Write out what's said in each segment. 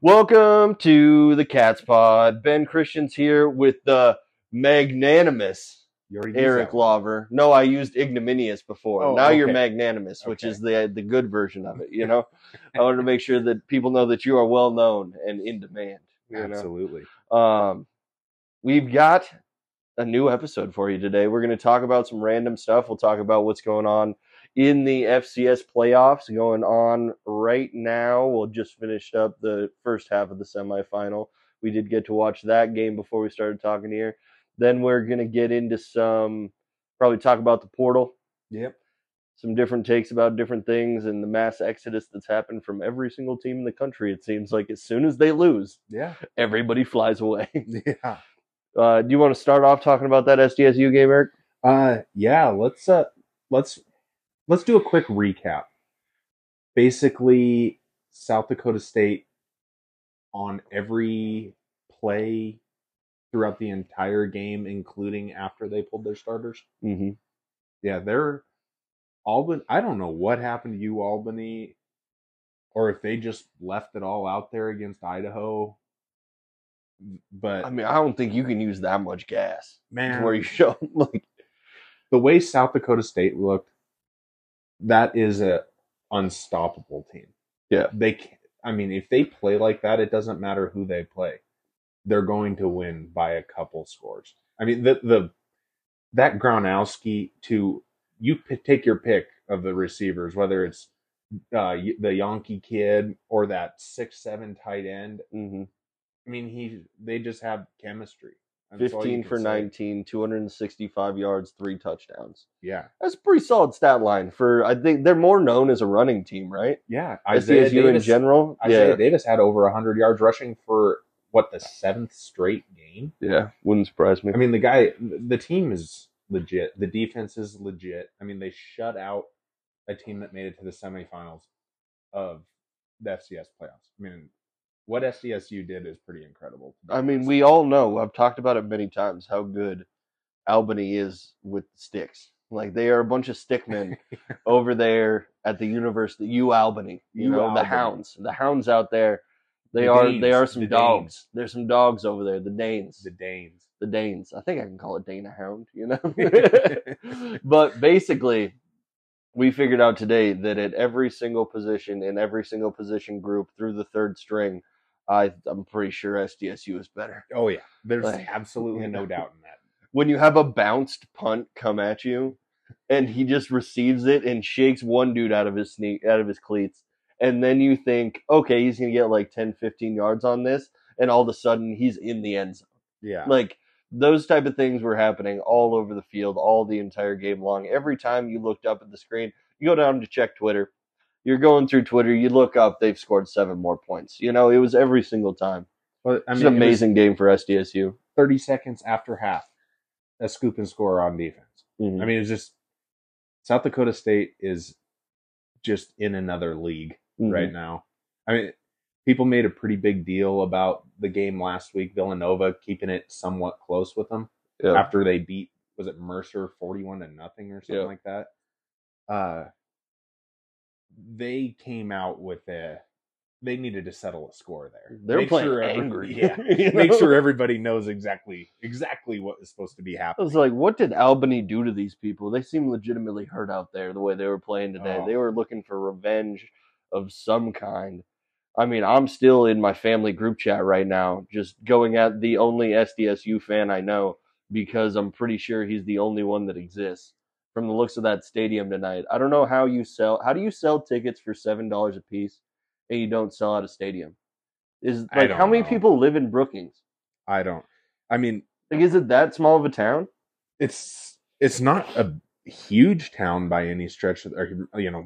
Welcome to the Cats Pod. Ben Christian's here with the magnanimous You already used Eric. Lover. No, I used ignominious before. Oh, now you're okay. magnanimous, which Okay. is the the good version of it. You know, I wanted to make sure that people know that you are well known and in demand. Absolutely. Um, we've got a new episode for you today. We're going to talk about some random stuff. We'll talk about what's going on in the FCS playoffs going on right now. We'll just finished up the first half of the semifinal. We did get to watch that game before we started talking here. Then we're going to get into some, probably talk about the portal, Yep. some different takes about different things, and the mass exodus that's happened from every single team in the country. It seems like as soon as they lose, Yeah. everybody flies away. Yeah. Uh, do you want to start off talking about that SDSU game, Eric? Uh yeah, let's uh let's let's do a quick recap. Basically, South Dakota State on every play throughout the entire game, including after they pulled their starters. Mm-hmm. Yeah, they're Albany. I don't know what happened to you, Albany, or if they just left it all out there against Idaho. But I mean, I don't think you can use that much gas man, where you show like the way South Dakota State looked, that is a unstoppable team. Yeah. they. Can, I mean, if they play like that, it doesn't matter who they play. They're going to win by a couple scores. I mean, the the that Gronowski to you p- take your pick of the receivers, whether it's uh, the Janke kid or that six seven tight end. mhm. I mean, he they just have chemistry. That's 15 can for say. 19, 265 yards, three touchdowns. Yeah, That's a pretty solid stat line for. I think they're more known as a running team, right? yeah. Isaiah SDSU in general. Isaiah yeah, Davis had over 100 yards rushing for what the seventh straight game. yeah, wouldn't surprise me. I mean, the guy, the team is legit. The defense is legit. I mean, they shut out a team that made it to the semifinals of the FCS playoffs. I mean, what SDSU did is pretty incredible. I mean, we all know. I've talked about it many times how good Albany is with sticks. Like they are a bunch of stickmen over there at the university, U Albany. You know, the hounds, the hounds out there. They The are they are some the dogs. There's some dogs over there. The Danes, the Danes. the Danes. I think I can call it Dana Hound. You know, but basically, we figured out today that at every single position in every single position group through the third string, I I'm pretty sure SDSU is better. Oh yeah, there's Like, absolutely no doubt in that. when you have a bounced punt come at you and he just receives it and shakes one dude out of his sneak out of his cleats and then you think okay he's going to get like 10 15 yards on this and all of a sudden he's in the end zone. Yeah, like those type of things were happening all over the field all the entire game long. Every time you looked up at the screen you go down to check twitter you're going through twitter you look up they've scored seven more points you know it was every single time but I it's mean, an it amazing game for sdsu 30 seconds after half, a scoop and score on defense. Mhm. I mean, it's just South Dakota State is just in another league Mhm. right now. I mean, people made a pretty big deal about the game last week, Villanova keeping it somewhat close with them yeah. after they beat was it Mercer 41 to nothing or something Yeah. like that. Uh they came out with a they needed to settle a score there. They're Make playing every- angry. Yeah. You Make sure everybody knows exactly exactly what is supposed to be happening. I was like, what did Albany do to these people? They seem legitimately hurt out there the way they were playing today. Oh. They were looking for revenge of some kind. I mean, I'm still in my family group chat right now, just going at the only SDSU fan I know because I'm pretty sure he's the only one that exists from the looks of that stadium tonight. I don't know how you sell. How do you sell tickets for seven dollars a piece and you don't sell out a stadium? Is like how many know. people live in Brookings? I don't I mean, Like, is it that small of a town? it's it's not a huge town by any stretch of or you know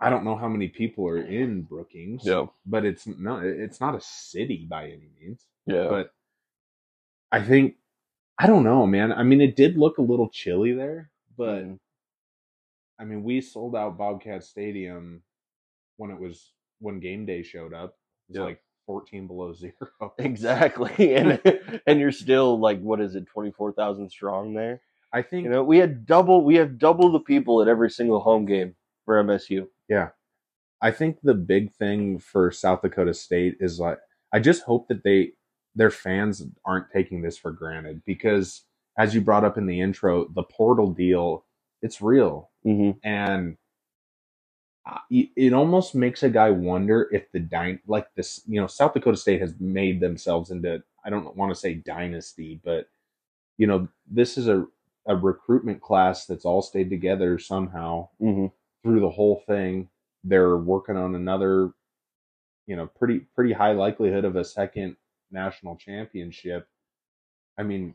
I don't know how many people are in Brookings. Yeah. But it's no it's not a city by any means. yeah. But I think I don't know, man. I mean it did look a little chilly there, but Mhm. I mean we sold out Bobcat Stadium when it was when game day showed up. It's Yeah. like 14 below zero. Exactly, and and you're still like, what is it, twenty four thousand strong there? I think You know, we had double, we have double the people at every single home game for MSU. Yeah. I think the big thing for South Dakota State is like I just hope that they their fans aren't taking this for granted because as you brought up in the intro, the portal deal, it's real. Hmm and uh, it almost makes a guy wonder if the dy- like this you know South Dakota State has made themselves into I don't want to say dynasty but you know this is a a recruitment class that's all stayed together somehow hmm through the whole thing. They're working on another you know pretty pretty high likelihood of a second national championship i mean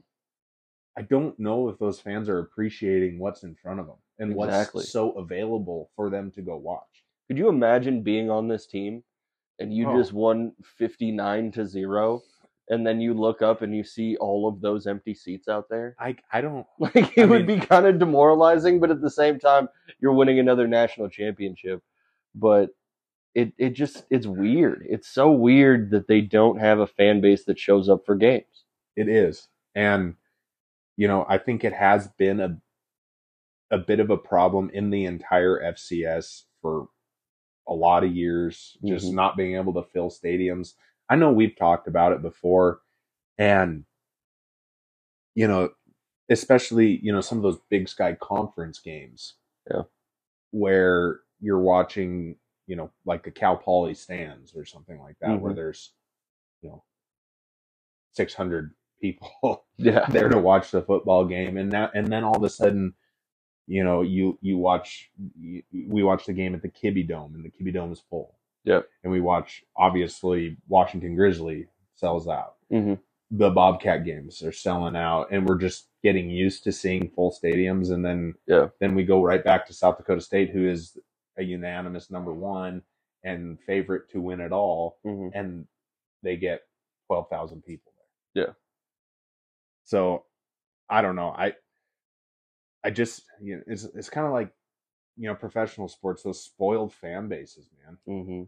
i don't know if those fans are appreciating what's in front of them and Exactly. what's so available for them to go watch Could you imagine being on this team and you Oh. just won 59 to 0 and then you look up and you see all of those empty seats out there? i i don't Like it I would mean- be kind of demoralizing, but at the same time you're winning another national championship. But it it just it's weird. It's so weird that they don't have a fan base that shows up for games. It is. And you know, I think it has been a a bit of a problem in the entire FCS for a lot of years, just Mhm. not being able to fill stadiums. I know we've talked about it before and you know, especially, you know, some of those big sky conference games. Yeah. Where you're watching, you know, like a Cal Poly stands or something like that where Mhm. there's you know 600 people Yeah. there to watch the football game and now and then all of a sudden you know you you watch you, we watch the game at the Kibbie Dome and the Kibbie Dome is full Yep. and we watch obviously Washington Grizzly sells out hmm the Bobcat games are selling out and we're just getting used to seeing full stadiums and then Yeah. then we go right back to South Dakota State who is a unanimous number 1 and favorite to win it all hmm and they get 12,000 people there. Yeah. So I don't know. I I just you know it's it's kind of like you know professional sports those spoiled fan bases, man. hmm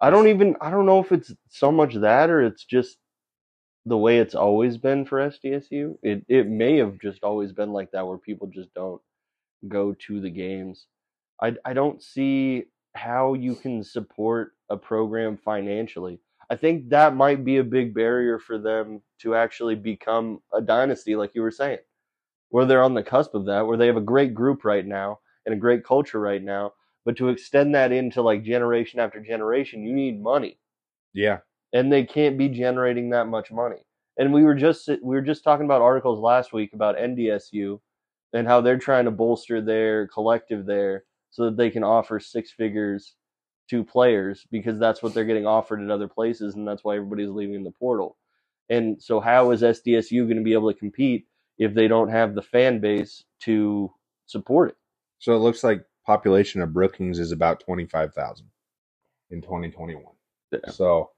I don't even I don't know if it's so much that or it's just the way it's always been for SDSU. It it may have just always been like that where people just don't go to the games. I I don't see how you can support a program financially. I think that might be a big barrier for them to actually become a dynasty like you were saying. Where they're on the cusp of that, where they have a great group right now and a great culture right now, but to extend that into like generation after generation, you need money Yeah. and they can't be generating that much money. And we were just we were just talking about articles last week about NDSU and how they're trying to bolster their collective there so that they can offer six figures to players because that's what they're getting offered at other places and that's why everybody's leaving the portal. And so how is SDSU going to be able to compete if they don't have the fan base to support it? So it looks like population of Brookings is about 25,000 in 2021. Yeah. So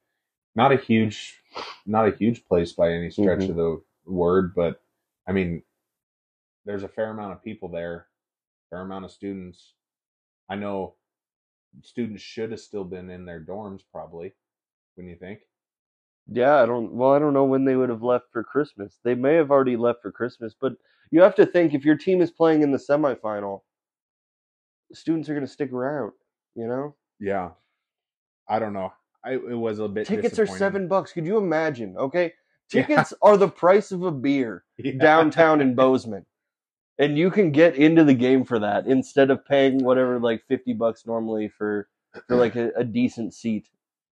not a huge not a huge place by any stretch Mhm. of the word, but I mean there's a fair amount of people there, fair amount of students. I know students should have still been in their dorms probably. When you think? Yeah, I don't. Well, I don't know when they would have left for Christmas. They may have already left for Christmas, but you have to think if your team is playing in the semifinal, students are going to stick around. You know, Yeah. I don't know. I it was a bit tickets are seven bucks. Could you imagine? Okay, Yeah. tickets are the price of a beer Yeah. downtown in Bozeman, and you can get into the game for that instead of paying whatever like fifty bucks normally for for like a, a decent seat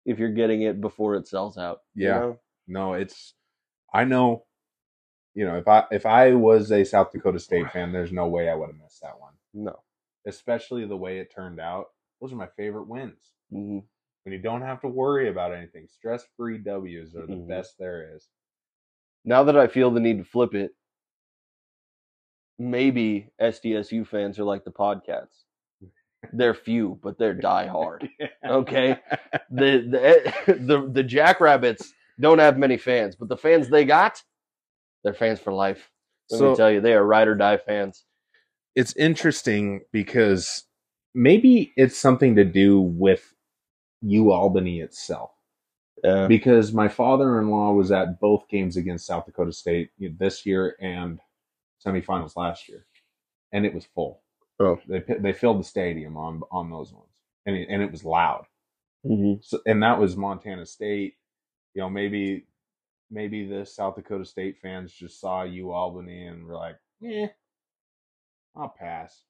if you're getting it before it sells out. you Yeah. know? No, it's I know you know, if I if I was a South Dakota State fan, there's no way I would have missed that one. no. Especially the way it turned out. Those are my favorite wins. hmm When you don't have to worry about anything. Stress free W's are the Mhm. best there is. now that I feel the need to flip it, maybe SDSU fans are like the podcasts. They're few, but they're die hard. Okay. The the eh, the, the Jackrabbits don't have many fans, but the fans they got, they're fans for life. Let So- me tell you, they are ride or die fans. it's interesting because maybe it's something to do with U Albany itself. Yeah. because my father-in-law was at both games against South Dakota State this year and semifinals last year, and it was full. Oh. They they filled the stadium on on those ones. and it, and it was loud. Mhm. So, and that was Montana State. You know, maybe maybe the South Dakota State fans just saw you Albany and were like, "Yeah, I'll pass."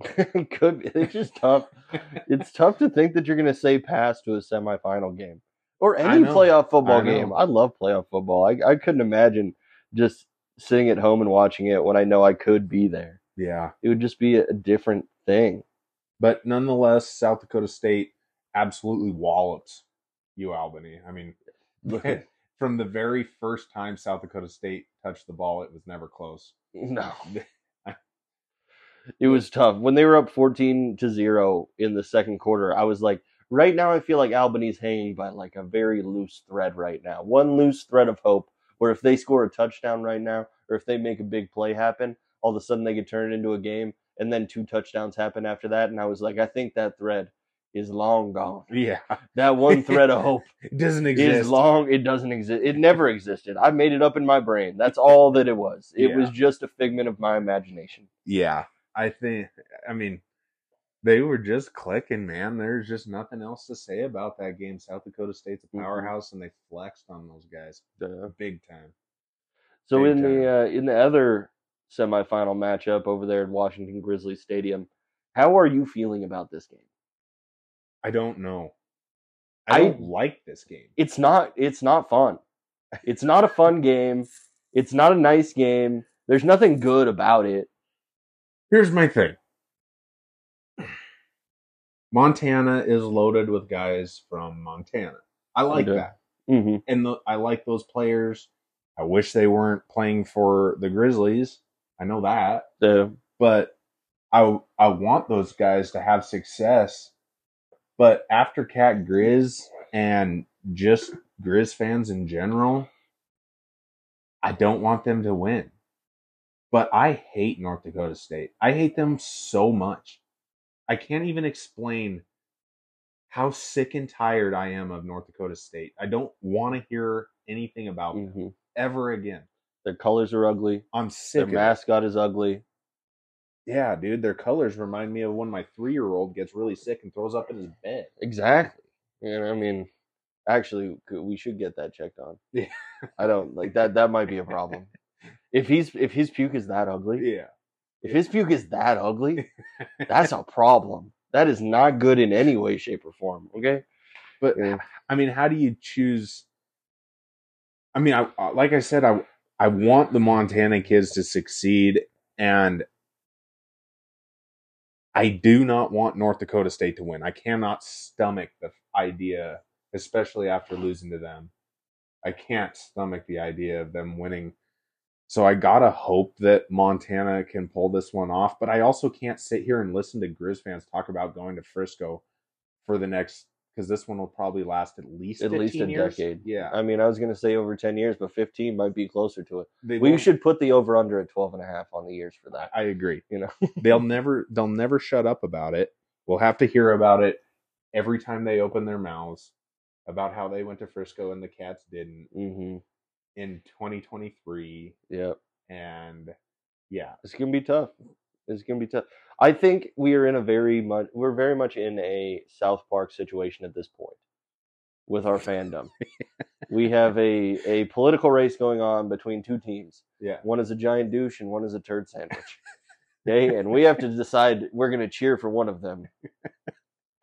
Could be. It's just tough. It's tough to think that you're going to say pass to a semifinal game or any playoff football game. I love playoff football. I, I couldn't imagine just sitting at home and watching it when I know I could be there. Yeah, It would just be a different thing. but nonetheless, South Dakota State absolutely wallops you, Albany. I mean, from the very first time South Dakota State touched the ball, it was never close. no. It was tough when they were up 14 to 0 in the second quarter. I was like, right now, I feel like Albany's hanging by like a very loose thread right now. One loose thread of hope where if they score a touchdown right now, or if they make a big play happen, all of a sudden they could turn it into a game, and then two touchdowns happen after that. And I was like, I think that thread is long gone. Yeah, That one thread of hope it doesn't is exist. long. It doesn't exist. It never existed. I made it up in my brain. That's all that it was. It Yeah. was just a figment of my imagination. Yeah, I think. I mean, they were just clicking, man. There's just nothing else to say about that game. South Dakota State's a Mhm. powerhouse, and they flexed on those guys Uh, big time. So Big in time. the uh, in the other semifinal matchup over there at Washington Grizzly Stadium, how are you feeling about this game? I don't know. I I- don't like this game. It's not it's not fun. It's not a fun game. It's not a nice game. There's nothing good about it. Here's my thing. Montana is loaded with guys from Montana. I like Okay. that. hmm and the, I like those players. I wish they weren't playing for the Grizzlies. I know that, The but I I want those guys to have success. But after Cat Grizz and just Grizz fans in general, I don't want them to win. But I hate North Dakota State. I hate them so much. I can't even explain how sick and tired I am of North Dakota State. I don't want to hear anything about them mhm. ever again. their colors are ugly. I'm sick Their mascot is ugly. Yeah, dude, their colors remind me of when my three year old gets really sick and throws up in his bed. Exactly. And I mean, actually, we should get that checked on. Yeah. I don't like that. That might be a problem. If he's if his puke is that ugly, Yeah. If his puke is that ugly, that's a problem. That is not good in any way, shape, or form. Okay. But Yeah. I mean, how do you choose? I mean, I I- like I said, I I want the Montana kids to succeed, and I do not want North Dakota State to win. I cannot stomach the idea, especially after losing to them. I can't stomach the idea of them winning. So I gotta hope that Montana can pull this one off, but I also can't sit here and listen to Grizz fans talk about going to Frisco for the next because this one will probably last at least At least a years. decade. Yeah, I mean, I was going to say over 10 years, but 15 might be closer to it. they We should put the over under at 12 and a half on the years for that. I agree. You know, they'll never they'll never shut up about it. We'll have to hear about it every time they open their mouths about how they went to Frisco and the Cats didn't hmm in 2023 yeah, and yeah. it's going to be tough. It's going to be tough. I think we are in a very much, we're very much in a South Park situation at this point with our fandom. we have a, a political race going on between two teams. Yeah. One is a giant douche and one is a turd sandwich. Okay, and we have to decide we're going to cheer for one of them.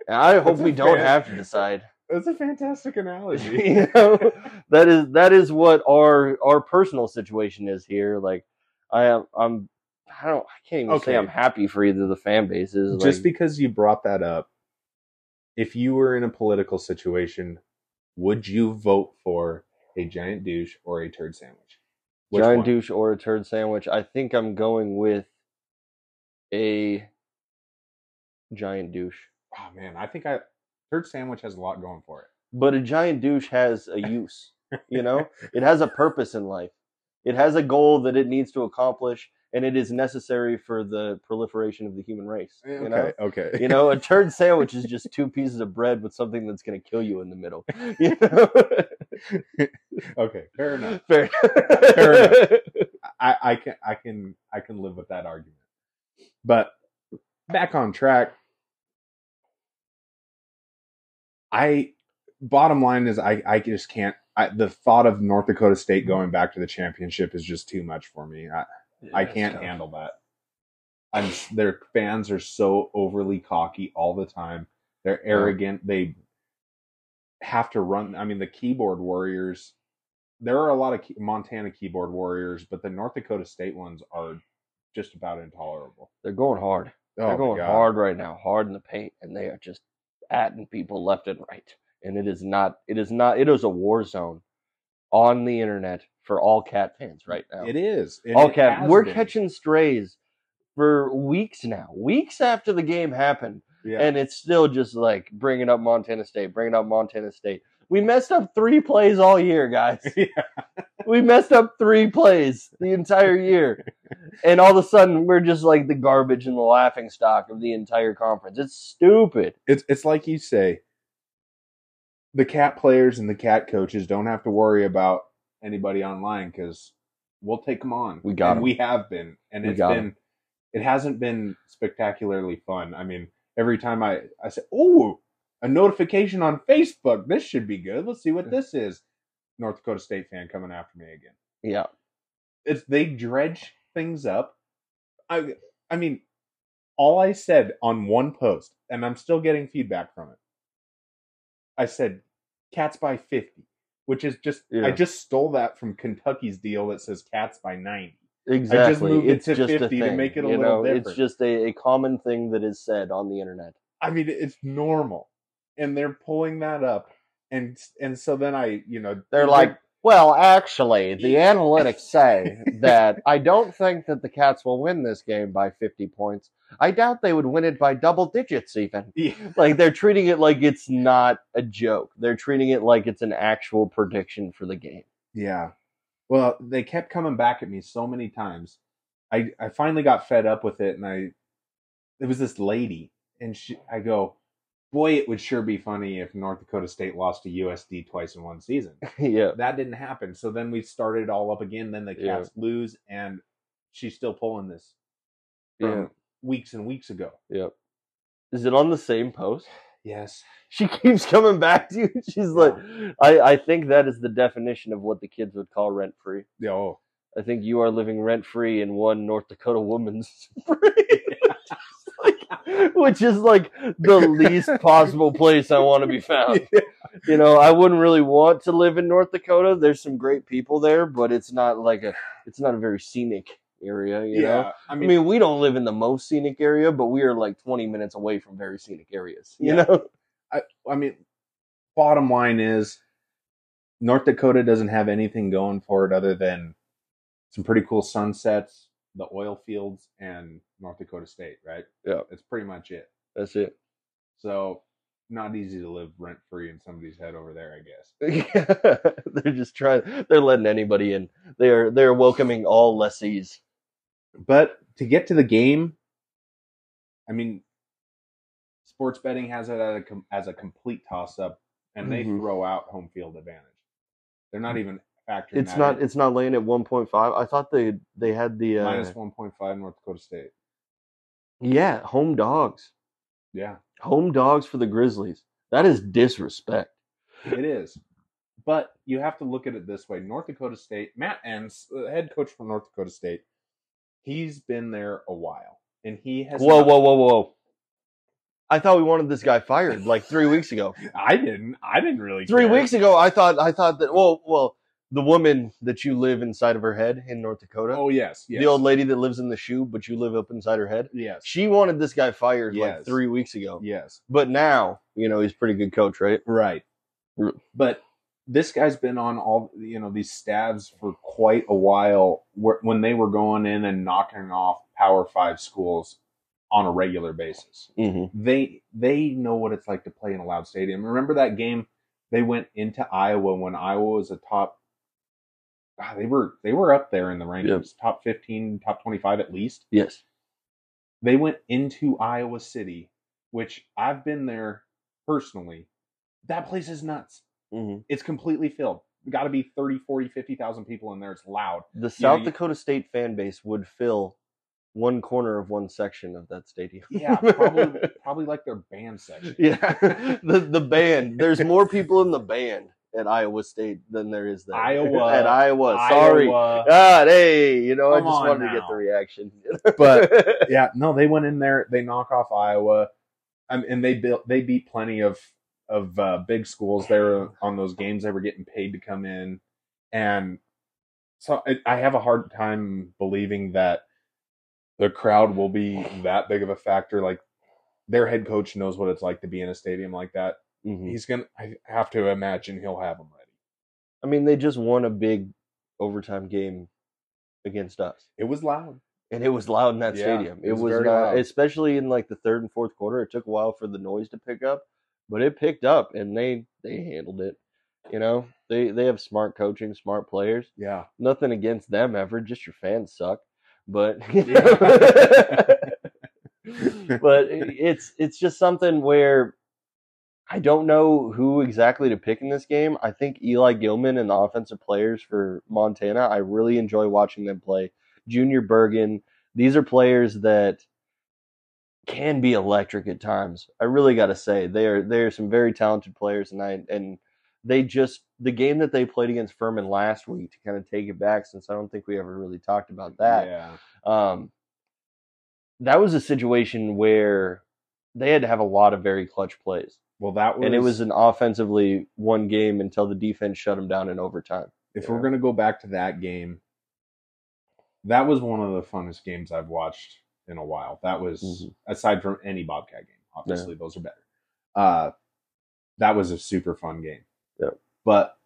And I hope That's we don't have to decide. That's a fantastic analogy. you know, that is that is what our our personal situation is here. Like, I am I'm I don't I can't even Okay. say I'm happy for either the fan bases. Just because you brought that up, if you were in a political situation, would you vote for a giant douche or a turd sandwich? Which giant one? douche or a turd sandwich, I think I'm going with a giant douche. Oh man, I think I turd sandwich has a lot going for it. But a giant douche has a use. You know, it has a purpose in life. It has a goal that it needs to accomplish, and it is necessary for the proliferation of the human race. Eh, you know, okay. you know, a turd sandwich is just two pieces of bread with something that's going to kill you in the middle. You know, okay, fair enough. fair. enough. I, I can I can I can live with that argument. But back on track. I bottom line is I I just can't. I, the thought of North Dakota State mm-hmm. going back to the championship is just too much for me. I, I can't handle that. I'm their fans are so overly cocky all the time. They're arrogant. They have to run. I mean, the keyboard warriors. There are a lot of key, Montana keyboard warriors, but the North Dakota State ones are just about intolerable. They're going hard. Oh They're going hard right now, hard in the paint, and they are just atting people left and right. And it is not. It is not. It is a war zone on the internet for all cat fans right now. It is. and all it cat. We're been. catching strays for weeks now. Weeks after the game happened, Yeah. and it's still just like bringing up Montana State, bringing up Montana State. We messed up three plays all year, guys. Yeah. we messed up three plays the entire year. And all of a sudden, we're just like the garbage and the laughing stock of the entire conference. It's stupid. it's it's like you say the cat players and the cat coaches don't have to worry about anybody online because we'll take them on We got and 'em. we have been and it's been it hasn't been spectacularly fun i mean every time i i say oh a notification on facebook this should be good let's see what this is north dakota state fan coming after me again Yeah. it's they dredge things up. I I mean, all I said on one post, and I'm still getting feedback from it. I said cats by fifty, which is just Yeah. I just stole that from Kentucky's deal that says cats by ninety. Exactly. moved it it's to just 50 to make it a you little know, It's just a, a common thing that is said on the internet. I mean, it's normal, and they're pulling that up, and and so then I, you know, They're like, well, actually, the analytics say that I don't think that the Cats will win this game by 50 points. I doubt they would win it by double digits, even. yeah, Like, they're treating it like it's not a joke. They're treating it like it's an actual prediction for the game. Yeah. Well, they kept coming back at me so many times. I I finally got fed up with it, and I it was this lady, and she I go, boy, it would sure be funny if North Dakota State lost to USD twice in one season. yeah. That didn't happen. So then we started it all up again. Then the Yeah. Lose, and she's still pulling this Yeah. weeks and weeks ago. Yep. Is it on the same post? Yes. She keeps coming back to you. She's like, I, I think that is the definition of what the kids would call rent free. Yeah. Oh. I think you are living rent free in one North Dakota woman's free. Which is like the least possible place I want to be found. You know, I wouldn't really want to live in North Dakota. There's some great people there, but it's not like a it's not a very scenic area, you yeah. know. I I mean, mean, we don't live in the most scenic area, but we are like 20 minutes away from very scenic areas. You Yeah. know? I, I mean, bottom line is North Dakota doesn't have anything going for it other than some pretty cool sunsets, the oil fields, and North Dakota State, right? Yeah. That's pretty much it. That's it. So, not easy to live rent free in somebody's head over there, I guess. they're just trying. They're letting anybody in. They are. They're welcoming all lessees. But to get to the game, I mean, sports betting has it as a, as a complete toss up, and they Mhm. throw out home field advantage. They're not even factoring. It's not. in. It's not laying at one point five. I thought they they had the uh, minus one point five North Dakota State. yeah home dogs. Yeah, Home dogs for the Grizzlies. That is disrespect. it is. But you have to look at it this way: North Dakota State, Matt Entz, the head coach for North Dakota State, he's been there a while, and he has. Whoa, not- whoa, whoa, whoa! I thought we wanted this guy fired like three weeks ago. I didn't. I didn't really. Three care. weeks ago, I thought. I thought that. Well, well, the woman that you live inside of her head in North Dakota, Oh yes, yes. the old lady that lives in the shoe, but you live up inside her head. Yes. She wanted this guy fired like three weeks ago. Yes. But now, you know, he's a pretty good coach, right? Right. But this guy's been on all you know these stabs for quite a while. Where, when they were going in and knocking off Power Five schools on a regular basis, Mm-hmm. they they know what it's like to play in a loud stadium. Remember that game? They went into Iowa when Iowa was a top. God, they were they were up there in the rankings, top fifteen, top twenty five at least. Yes. They went into Iowa City, which I've been there personally. That place is nuts. Mm-hmm. It's completely filled. Got to be 30, 40, 50,000 people in there. It's loud. The South you- Dakota State fan base would fill one corner of one section of that stadium. Yeah, probably probably like their band section. yeah, the the band. There's more people in the band at Iowa State than there is there. Iowa. at Iowa. Sorry. Iowa. God, hey, you know, I just on wanted to get the reaction. But yeah, no, they went in there. They knock off Iowa, um, and they built. They beat plenty of of uh, big schools. there on those games. They were getting paid to come in, and so I, I have a hard time believing that the crowd will be that big of a factor. Like their head coach knows what it's like to be in a stadium like that. Mhm. He's gonna. I have to imagine he'll have them ready. I mean, they just won a big overtime game against us. It was loud. and it was loud in that Yeah, stadium. it It was was, not, loud. especially in like the third and fourth quarter. It took a while for the noise to pick up, but it picked up, and they they handled it. You know, they they have smart coaching, smart players. Yeah. Nothing against them ever. Just your fans suck, but but it's it's just something where I don't know who exactly to pick in this game. I think Eli Gillman and the offensive players for Montana. I really enjoy watching them play. Junior Bergen. These are players that can be electric at times. I really got to say they are they are some very talented players, and I and they just the game that they played against Furman last week to kind of take it back since I don't think we ever really talked about that Yeah. um, that was a situation where they had to have a lot of very clutch plays, Well, that was. and it was an offensively one game until the defense shut them down in overtime. if Yeah. we're gonna go back to that game, that was one of the funnest games I've watched in a while. That was Mhm. aside from any Bobcat game. Obviously, those are better. Uh, that was a super fun game. Yep. But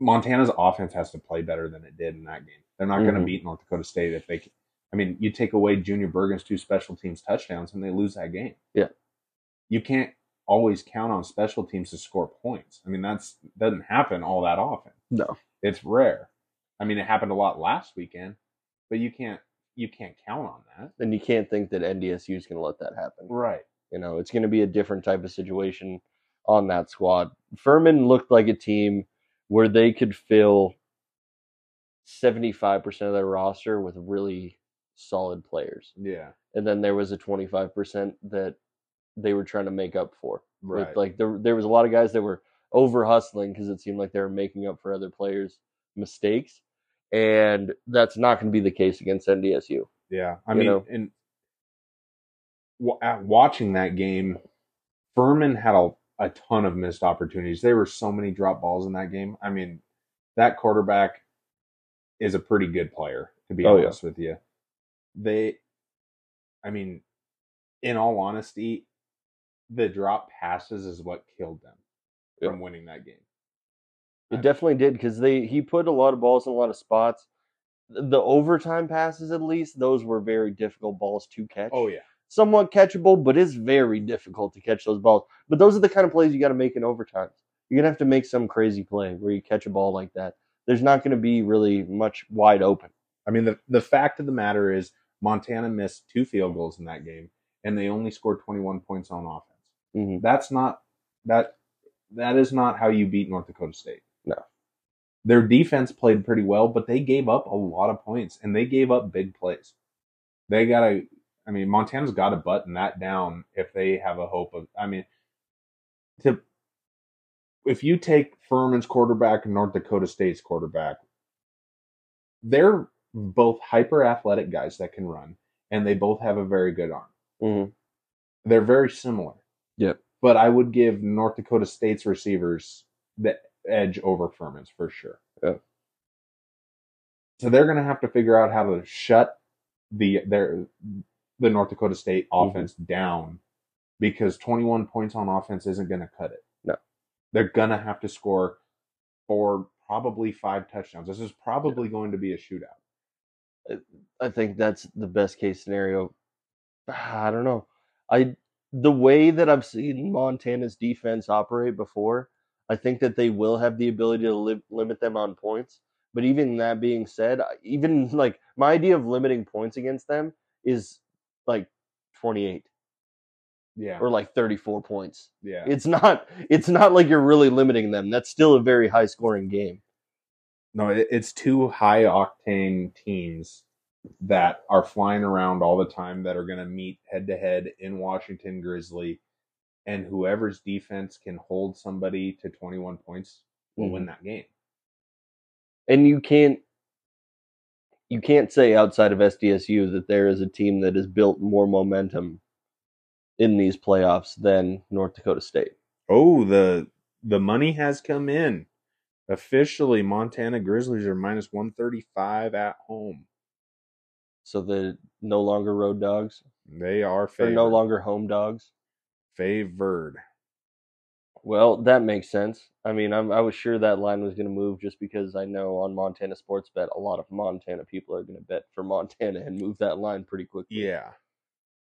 Montana's offense has to play better than it did in that game. They're not going to beat North Dakota State if they. Can. I mean, you take away Junior Bergen's two special teams touchdowns and they lose that game. Yeah. You can't always count on special teams to score points. I mean, that's doesn't happen all that often. No, It's rare. I mean, it happened a lot last weekend, but you can't you can't count on that. and you can't think that NDSU is going to let that happen. Right. You know, it's going to be a different type of situation on that squad. Furman looked like a team where they could fill seventy-five percent of their roster with really solid players, Yeah. and then there was a twenty-five percent that they were trying to make up for. Right. Like there, there was a lot of guys that were over hustling because it seemed like they were making up for other players' mistakes, and that's not going to be the case against NDSU. Yeah, I You mean, know? and w- at watching that game, Furman had a, a ton of missed opportunities. There were so many drop balls in that game. I mean, that quarterback is a pretty good player, to be Oh, yeah. honest with you. They, I mean, in all honesty, the drop passes is what killed them Yeah. from winning that game. It definitely did because they he put a lot of balls in a lot of spots. The overtime passes, at least, those were very difficult balls to catch. Oh yeah, somewhat catchable, but it's very difficult to catch those balls. But those are the kind of plays you got to make in overtime. You're gonna have to make some crazy play where you catch a ball like that. There's not going to be really much wide open. I mean, the the fact of the matter is Montana missed two field goals in that game, and they only scored 21 points on offense. Mhm. That's not that that is not how you beat North Dakota State. No. Their defense played pretty well, but they gave up a lot of points and they gave up big plays. They got to I mean, Montana's got to button that down if they have a hope of I mean to if you take Furman's quarterback and North Dakota State's quarterback, they're both hyper athletic guys that can run, and they both have a very good arm. Mhm. They're very similar. Yep. But I would give North Dakota State's receivers the edge over Furman's for sure. Yep. So they're going to have to figure out how to shut the their the North Dakota State Mhm. offense down because 21 points on offense isn't going to cut it. No. They're going to have to score for probably five touchdowns. This is probably going to be a shootout. I think that's the best case scenario. I don't know. I the way that I've seen Montana's defense operate before, I think that they will have the ability to li- limit them on points. But even that being said, even like my idea of limiting points against them is like 28 Yeah. or like 34 points. yeah. It's not it's not like you're really limiting them. That's still a very high scoring game. No, it's two high octane teams that are flying around all the time that are going to meet head to head in Washington Grizzly, and whoever's defense can hold somebody to 21 points will win mm-hmm. that game. and you can't you can't say outside of SDSU that there is a team that has built more momentum in these playoffs than North Dakota State. Oh, the the money has come in. Officially, Montana Grizzlies are minus 135 at home. So the no longer road dogs They are or favored. no longer home dogs. favored. Well, that makes sense. I mean, I'm, I was sure that line was going to move just because I know on Montana Sports Bet, a lot of Montana people are going to bet for Montana and move that line pretty quickly. Yeah.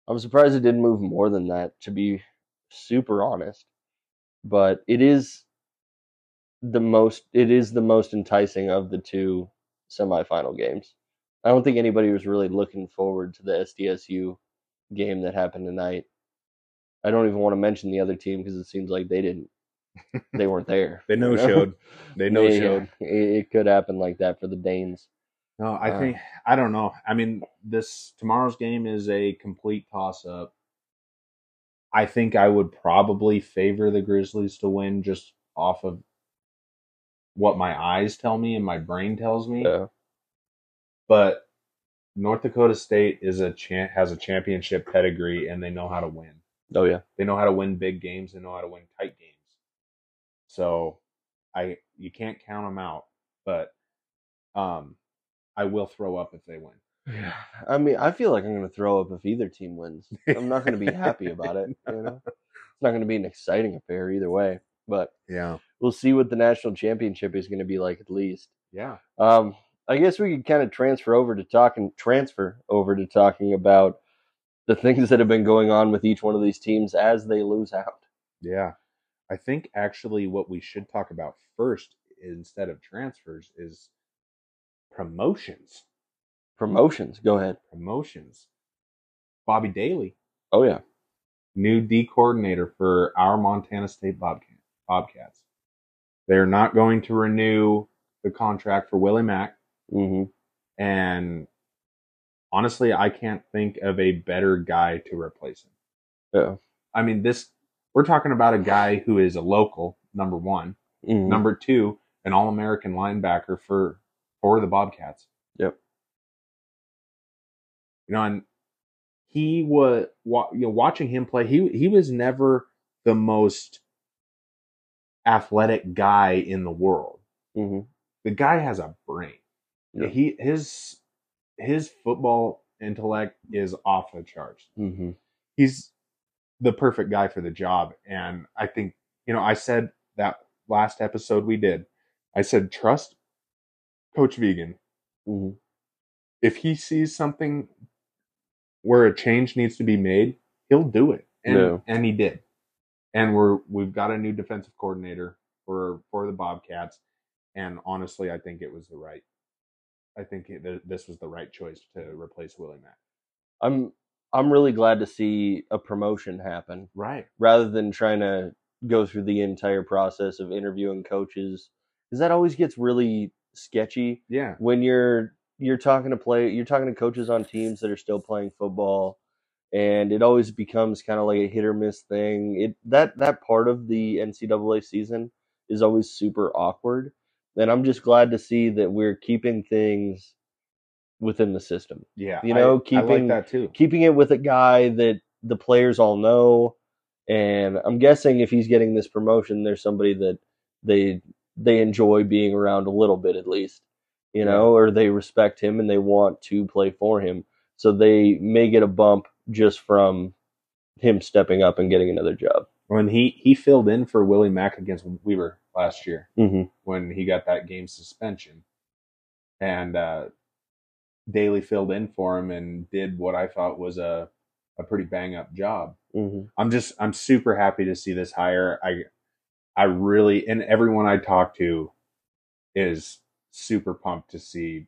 I'm surprised it didn't move more than that, to be super honest. But it is the most it is the most enticing of the two semifinal games. I don't think anybody was really looking forward to the SDSU game that happened tonight. I don't even want to mention the other team because it seems like they didn't they weren't there. They know? no showed. They no Yeah, showed. It, it could happen like that for the Danes. No, I Uh, think I don't know. I mean, this tomorrow's game is a complete toss up. I think I would probably favor the Grizzlies to win just off of what my eyes tell me and my brain tells me. Yeah. But North Dakota State is a cha- has a championship pedigree and they know how to win. Oh yeah. They know how to win big games. They know how to win tight games. So, I you can't count them out. But um, I will throw up if they win. Yeah. I mean, I feel like I'm going to throw up if either team wins. I'm not going to be happy about it. You know, it's not going to be an exciting affair either way. But Yeah. we'll see what the national championship is going to be like at least. Yeah. Um, I guess we could kind of transfer over to talking transfer over to talking about the things that have been going on with each one of these teams as they lose out. Yeah. I think actually what we should talk about first instead of transfers is promotions. Promotions. Go ahead. Promotions. Bobby Daly, Oh yeah. new D coordinator for our Montana State Bobcat, Bobcats. They're not going to renew the contract for Willie Mack. Hmm And honestly, I can't think of a better guy to replace him. Yeah. I mean, this, we're talking about a guy who is a local, number one. Mhm. Number two, an All American linebacker for for the Bobcats. Yep. You know, and he was you know watching him play. He he was never the most athletic guy in the world. Mhm. The guy has a brain. Yeah. He his his football intellect is off the charts. Mhm. He's the perfect guy for the job, and I think you know I said that last episode we did. I said trust Coach Vigen Mhm. if he sees something where a change needs to be made, he'll do it. And and he did. And we're we've got a new defensive coordinator for for the Bobcats and honestly I think it was the right I think it, this was the right choice to replace Willie Mack. I'm I'm really glad to see a promotion happen Right. rather than trying to go through the entire process of interviewing coaches because that always gets really sketchy Yeah. when you're you're talking to play you're talking to coaches on teams that are still playing football and it always becomes kind of like a hit or miss thing it that that part of the ncaa season is always super awkward and i'm just glad to see that we're keeping things within the system Yeah. You know, I, I keeping- like that too. keeping it with a guy that the players all know and i'm guessing if he's getting this promotion there's somebody that they they enjoy being around a little bit at least you know or they respect him and they want to play for him so they may get a bump just from him stepping up and getting another job When he he filled in for Willie Mack against Weber last year. mm-hmm. when he got that game suspension. And uh, Daly filled in for him and did what I thought was a, a pretty bang up job. Mm-hmm. I'm just I'm super happy to see this hire. I I really and everyone I talk to is super pumped to see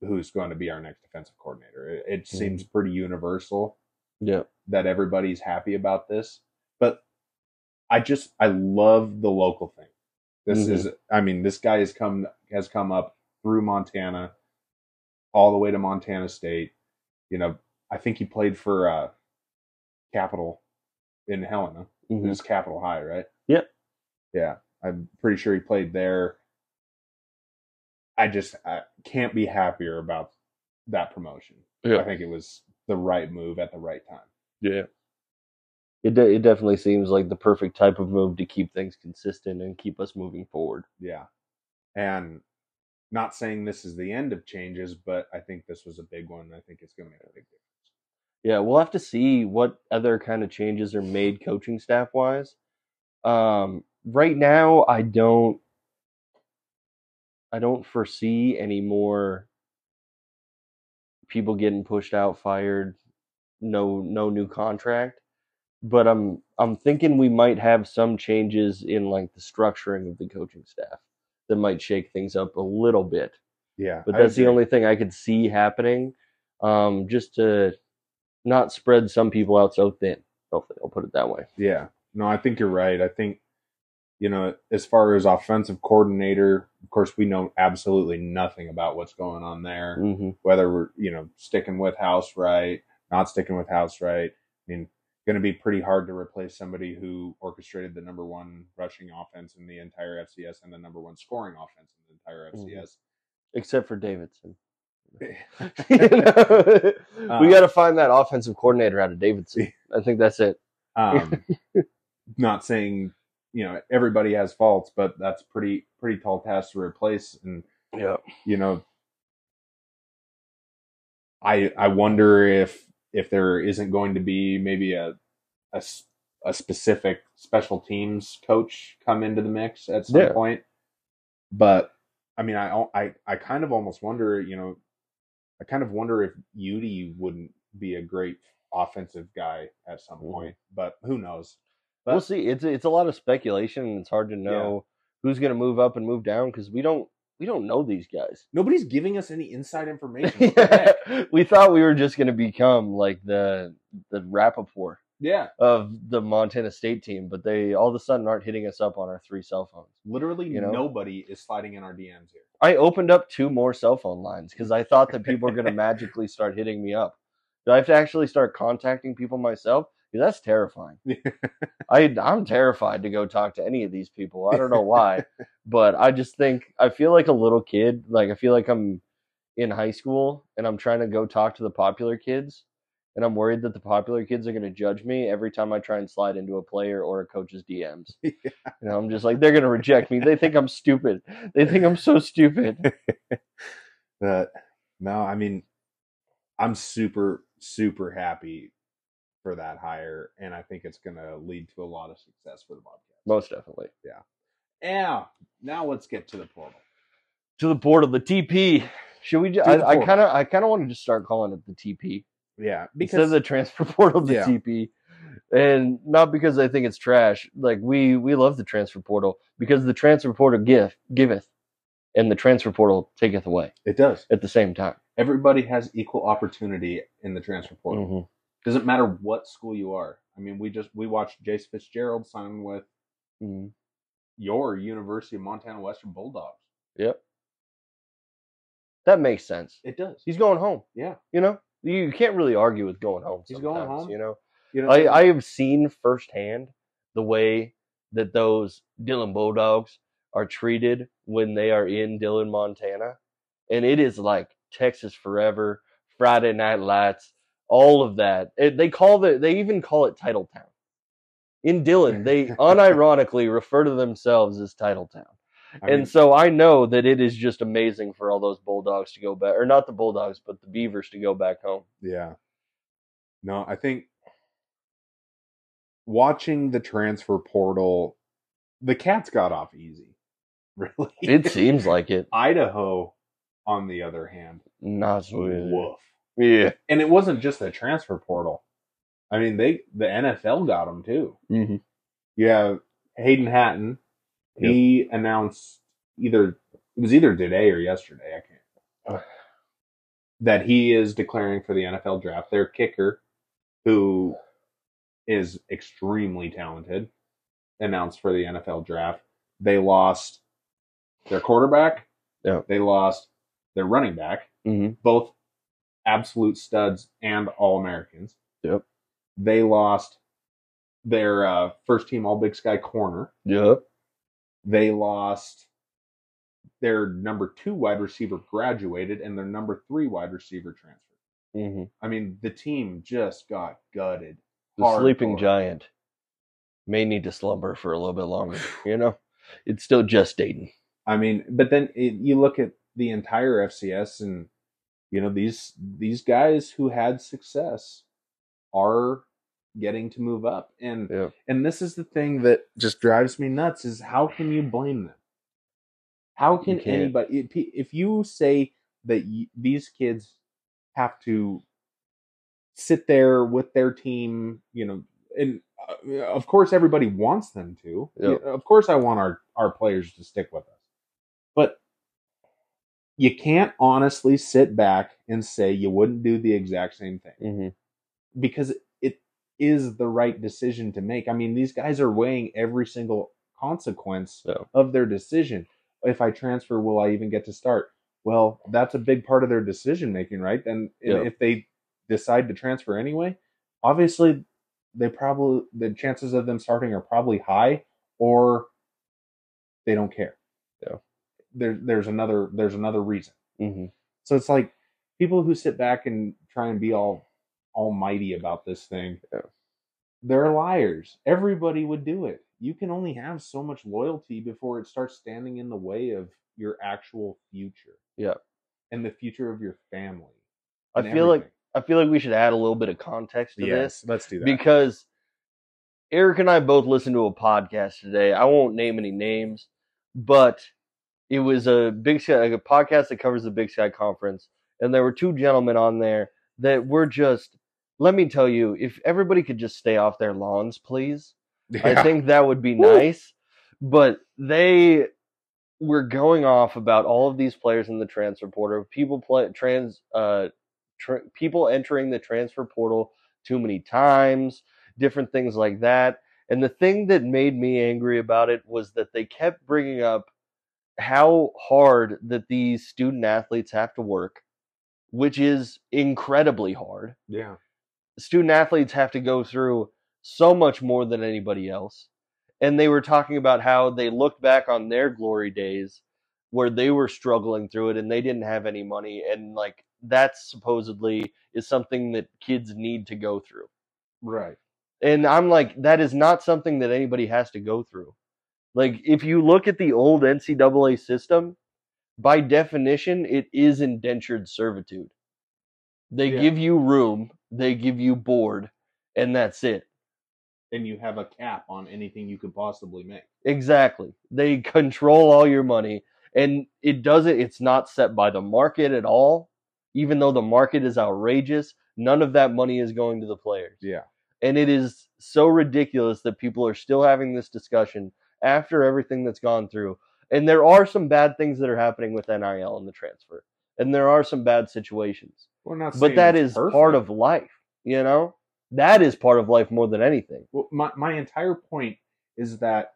who's going to be our next defensive coordinator. It, it seems pretty universal yeah that everybody's happy about this. But I just I love the local thing. This Mhm. is I mean this guy has come has come up through Montana all the way to Montana State. You know, I think he played for uh, Capital in Helena. It Mhm. was Capital High, right? Yep. Yeah, I'm pretty sure he played there. I just I can't be happier about that promotion. Yeah. I think it was the right move at the right time. Yeah. It de- it definitely seems like the perfect type of move to keep things consistent and keep us moving forward. Yeah. And not saying this is the end of changes, but I think this was a big one. I think it's going to make a big difference. Yeah, we'll have to see what other kind of changes are made coaching staff wise. Um, right now, I don't, I don't foresee any more people getting pushed out, fired, no, no new contract. But I'm, I'm thinking we might have some changes in like the structuring of the coaching staff that might shake things up a little bit Yeah. but that's the only thing I could see happening. Um, just to not spread some people out so thin. Hopefully, I'll put it that way. Yeah. No, I think you're right. I think, you know, as far as offensive coordinator, of course, we know absolutely nothing about what's going on there. hmm Whether we're, you know, sticking with Housewright, not sticking with Housewright. I mean, going to be pretty hard to replace somebody who orchestrated the number one rushing offense in the entire FCS and the number one scoring offense in the entire Mhm. FCS. Except for Davidson. We got to find that offensive coordinator out of Davidson. I think that's it. um, not saying you know everybody has faults, but that's pretty pretty tall task to replace. And Yeah. you know, I I wonder if if there isn't going to be maybe a, a, a specific special teams coach come into the mix at some Yeah. point. But I mean, I I I kind of almost wonder, you know, I kind of wonder if Udi wouldn't be a great offensive guy at some Mhm. point. But who knows? But we'll see. It's it's a lot of speculation, and it's hard to know who's going to move up and move down because we don't we don't know these guys. nobody's giving us any inside information. What the heck? we thought we were just going to become like the the Rapoport yeah, of the Montana State team, but they all of a sudden aren't hitting us up on our three cell phones. literally You know? nobody is sliding in our DMs here. I opened up two more cell phone lines because I thought that people were going to magically start hitting me up. Do I have to actually start contacting people myself? That's terrifying. I I'm terrified to go talk to any of these people. I don't know why, but I just think I feel like a little kid. Like I feel like I'm in high school and I'm trying to go talk to the popular kids, and I'm worried that the popular kids are going to judge me every time I try and slide into a player or a coach's DMs. Yeah. You know, I'm just like they're going to reject me. They think I'm stupid. They think I'm so stupid. But no, I mean, I'm super super happy for that hire, and I think it's going to lead to a lot of success for the Bobcats. Most definitely. Yeah. Yeah. Now let's get to the portal. To the portal, the TP. Should we? ju- To the I kind of, I kind of want to just start calling it the TP. Yeah, instead of because the transfer portal the Yeah. TP. And not because I think it's trash. Like we we love the transfer portal because the transfer portal give giveth and the transfer portal taketh away it does. at the same time. Everybody has equal opportunity in the transfer portal. Mhm. Doesn't matter what school you are. I mean, we just we watched Jace Fitzgerald sign with Mhm. your University of Montana Western Bulldogs. Yep. That makes sense. It does. He's going home. Yeah. You know, you can't really argue with going home. He's going home. You know, You know, I I have seen firsthand the way that those Dillon Bulldogs are treated when they are in Dillon, Montana, and it is like Texas Forever, Friday Night Lights, all of that. It, they call the they even call it Titletown. In Dillon, they unironically refer to themselves as Titletown. I mean, and so I know that it is just amazing for all those Bulldogs to go back, or not the Bulldogs, but the Beavers to go back home. yeah. No, I think watching the transfer portal, the Cats got off easy. Really, It seems like it. Idaho, on the other hand, Not so woof. Yeah. And it wasn't just the transfer portal. I mean, they the NFL got him too. Mm-hmm. You have Hayden Hatten. He announced either it was either today or yesterday. I can't. That he is declaring for the NFL draft. Their kicker, who is extremely talented, announced for the NFL draft. They lost their quarterback. Yeah. They lost their running back, hmm both absolute studs and all Americans. Yep. They lost their uh, first team All Big Sky corner. Yep. They lost their number two wide receiver graduated and their number three wide receiver transferred. hmm I mean, the team just got gutted. The sleeping giant may need to slumber for a little bit longer. You know, it's still gestating. I mean, but then it, you look at the entire FCS, and you know these these guys who had success are getting to move up, and Yeah. and this is the thing that just drives me nuts: is how can you blame them? How can anybody if, you say that y these kids have to sit there with their team, you know, and uh, of course everybody wants them to. Yeah. Of course, I want our our players to stick with us, but you can't honestly sit back and say you wouldn't do the exact same thing hmm because it is the right decision to make. I mean, these guys are weighing every single consequence Yeah. of their decision. If I transfer, will I even get to start? Well, that's a big part of their decision making, right? And, and Yeah. if they decide to transfer anyway, obviously they probably the chances of them starting are probably high or they don't care. Yeah. There there's another there's another reason. hmm So it's like people who sit back and try and be all almighty about this thing. Yeah. They're liars. Everybody would do it. You can only have so much loyalty before it starts standing in the way of your actual future. Yeah. And the future of your family. I feel like. I feel like we should add a little bit of context to this. let's do that. because Eric and I both listened to a podcast today. I won't name any names, but it was a big sky, like a podcast that covers the Big Sky Conference, and there were two gentlemen on there that were just. Let me tell you, if everybody could just stay off their lawns, please. I think that would be Woo. nice. But they were going off about all of these players in the transfer portal, people play trans uh tra- people entering the transfer portal too many times, different things like that. And the thing that made me angry about it was that they kept bringing up how hard that these student athletes have to work, which is incredibly hard yeah. student athletes have to go through so much more than anybody else. And they were talking about how they looked back on their glory days where they were struggling through it and they didn't have any money. And like that supposedly is something that kids need to go through. Right. And I'm like, that is not something that anybody has to go through. Like, if you look at the old NCAA system, by definition, it is indentured servitude. They Yeah. give you room, they give you board, and that's it. And you have a cap on anything you could possibly make. Exactly. They control all your money, and it doesn't, it's not set by the market at all. Even though the market is outrageous, none of that money is going to the players. Yeah. And it is so ridiculous that people are still having this discussion after everything that's gone through. And there are some bad things that are happening with NIL and the transfer. And there are some bad situations. We're not But that is is part of life, you know? That is part of life more than anything. Well, my my entire point is that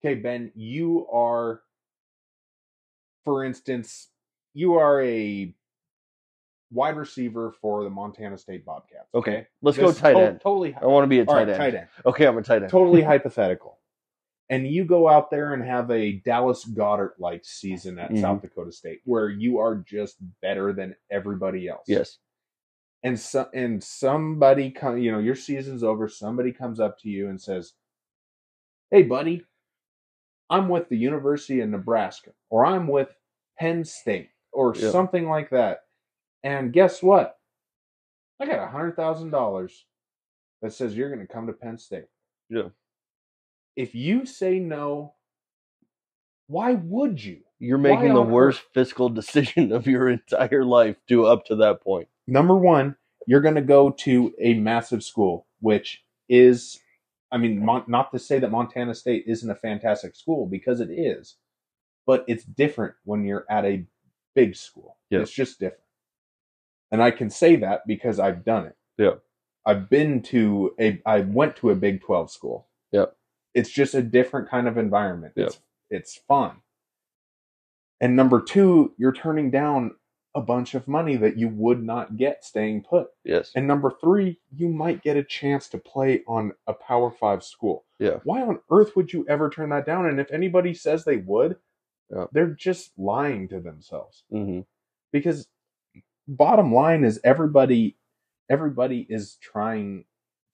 okay, Ben, you are, for instance, you are a wide receiver for the Montana State Bobcats. Okay. Let's go tight to- end. Totally. I want to be a tight right, end. tight end. Okay, I'm a tight end. Totally hypothetical. And you go out there and have a Dallas Goedert like season at Mhm. South Dakota State, where you are just better than everybody else Yes. and so and somebody come you know your season's over somebody comes up to you and says hey buddy i'm with the university of nebraska or i'm with penn state or Yeah. something like that and guess what i got a hundred thousand dollars that says you're going to come to penn state Yeah. if you say no why would you You're making the worst fiscal decision of your entire life to up to that point. number one, you're going to go to a massive school, which is, I mean, Mon- not to say that Montana State isn't a fantastic school because it is, but it's different when you're at a big school. Yeah. It's just different. And I can say that because I've done it. Yeah. I've been to a, I went to a Big 12 school. Yeah. It's just a different kind of environment. Yeah. It's, it's fun. And number two, you're turning down a bunch of money that you would not get staying put. Yes. And number three, you might get a chance to play on a Power Five school. Yeah. Why on earth would you ever turn that down? And if anybody says they would, Yeah. they're just lying to themselves. hmm Because bottom line is everybody everybody is trying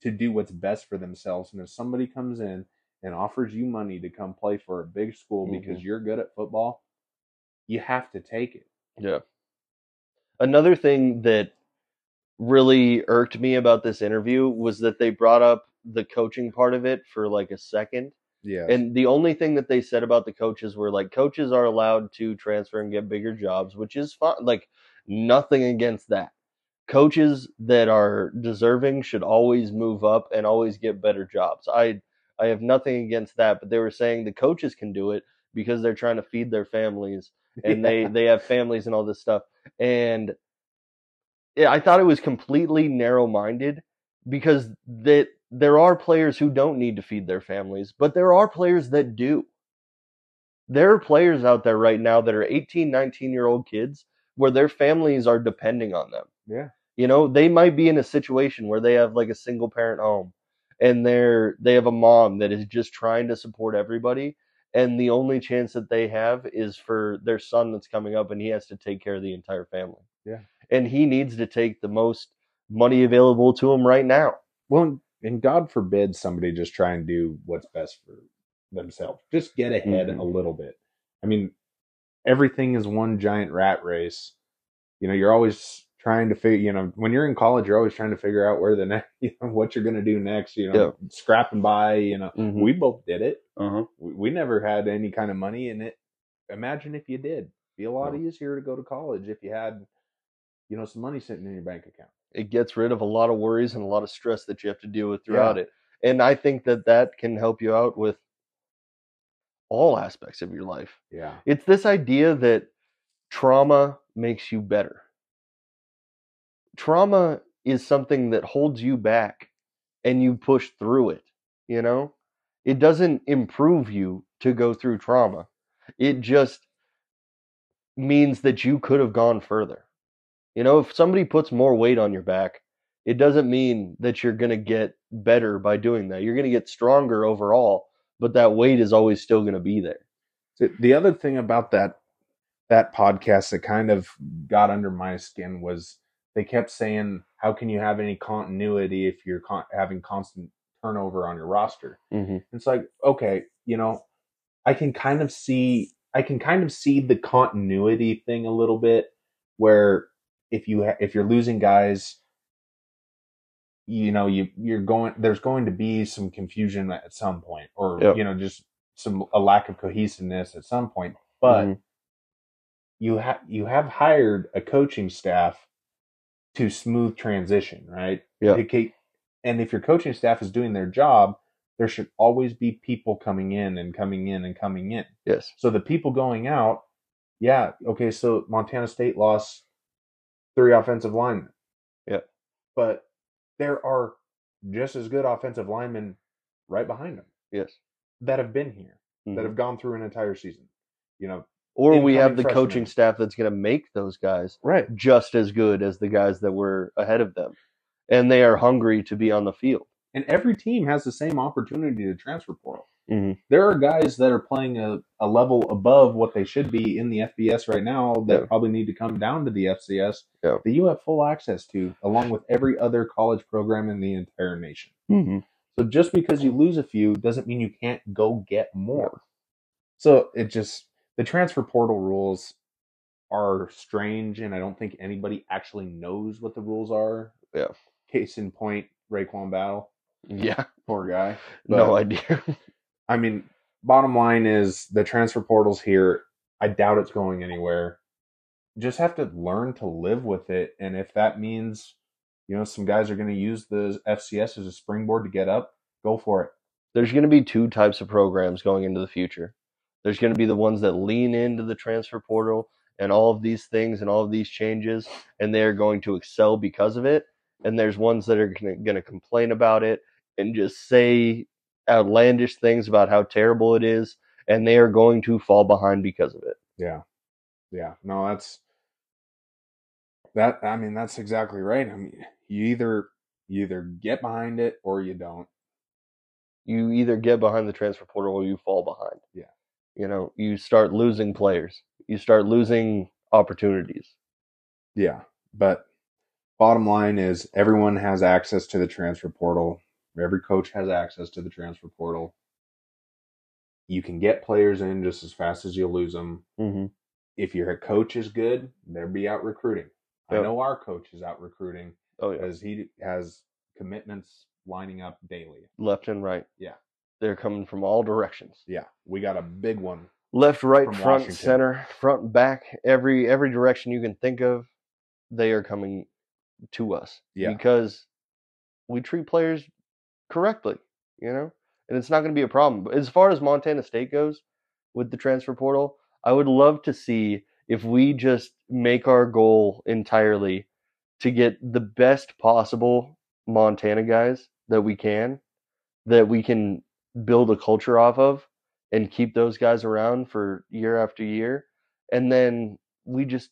to do what's best for themselves. And if somebody comes in and offers you money to come play for a big school because Mhm. you're good at football, you have to take it. Yeah. Another thing that really irked me about this interview was that they brought up the coaching part of it for like a second. Yeah. And the only thing that they said about the coaches were like coaches are allowed to transfer and get bigger jobs, which is fine. Like nothing against that. Coaches that are deserving should always move up and always get better jobs. I I have nothing against that, but they were saying the coaches can do it because they're trying to feed their families and they they have families and all this stuff. And yeah, I thought it was completely narrow-minded because that there are players who don't need to feed their families, but there are players that do. There are players out there right now that are 18, 19 year old kids where their families are depending on them. yeah. You know, they might be in a situation where they have like a single parent home and they're they have a mom that is just trying to support everybody and the only chance that they have is for their son that's coming up and he has to take care of the entire family. Yeah. And he needs to take the most money available to him right now. Well, and God forbid somebody just try and do what's best for themselves. Just get ahead Mhm. a little bit. I mean, everything is one giant rat race. You know, you're always trying to figure. You know, when you're in college, you're always trying to figure out where the next, you know, what you're going to do next. You know, scrapping by. You know, Mhm. we both did it. Uh-huh. We, we never had any kind of money in it. Imagine if you did. Be a lot No. easier to go to college if you had, you know, some money sitting in your bank account. It gets rid of a lot of worries and a lot of stress that you have to deal with throughout it. And I think that that can help you out with all aspects of your life. Yeah. It's this idea that trauma makes you better. Trauma is something that holds you back and you push through it, you know? It doesn't improve you to go through trauma. It just means that you could have gone further. You know, if somebody puts more weight on your back, it doesn't mean that you're going to get better by doing that. You're going to get stronger overall, but that weight is always still going to be there. The- The other thing about that that podcast that kind of got under my skin was they kept saying, "How can you have any continuity if you're con- having constant turnover on your roster?" Mm-hmm. It's like, okay, you know, I can kind of see I can kind of see the continuity thing a little bit where if you ha- if you're losing guys you know you you're going there's going to be some confusion at some point or Yep. you know just some a lack of cohesiveness at some point but Mhm. you have you have hired a coaching staff to smooth transition right Yeah. And if your coaching staff is doing their job there should always be people coming in and coming in and coming in Yes. so the people going out, yeah, okay, so Montana State lost three offensive linemen. Yeah. But there are just as good offensive linemen right behind them Yes. that have been here, Mhm. that have gone through an entire season. You know, Or we have the coaching staff that's going to make those guys right. just as good as the guys that were ahead of them. And they are hungry to be on the field. And every team has the same opportunity to transfer portal. Mhm. There are guys that are playing a, a level above what they should be in the FBS right now that Yeah. probably need to come down to the FCS Yeah. that you have full access to, along with every other college program in the entire nation. Mm-hmm. So just because you lose a few doesn't mean you can't go get more. So it just the transfer portal rules are strange, and I don't think anybody actually knows what the rules are. Yeah. Case in point, Raekwon Battle, Yeah. poor guy. no But- idea. I mean, bottom line is the transfer portal's here. I doubt it's going anywhere. Just have to learn to live with it. And if that means, you know, some guys are going to use the FCS as a springboard to get up, go for it. There's going to be two types of programs going into the future. There's going to be the ones that lean into the transfer portal and all of these things and all of these changes, and they're going to excel because of it. And there's ones that are going to complain about it and just say outlandish things about how terrible it is, and they are going to fall behind because of it. Yeah. Yeah, no, that's that. I mean, that's exactly right. I mean, you either you either get behind it or you don't. You either get behind the transfer portal or you fall behind. Yeah. You know, you start losing players. You start losing opportunities. Yeah, but bottom line is everyone has access to the transfer portal. Every coach has access to the transfer portal. You can get players in just as fast as you lose them. Mm-hmm. If your coach is good, they'll be out recruiting. I know our coach is out recruiting Oh yeah, because he has commitments lining up daily. left and right. Yeah. They're coming from all directions. Yeah, we got a big one. Left, right, front, Washington. center, front, back, every every direction you can think of, they are coming to us. Yeah. Because we treat players correctly, you know? And it's not going to be a problem. But as far as Montana State goes with the transfer portal, I would love to see if we just make our goal entirely to get the best possible Montana guys that we can, that we can build a culture off of and keep those guys around for year after year. And then we just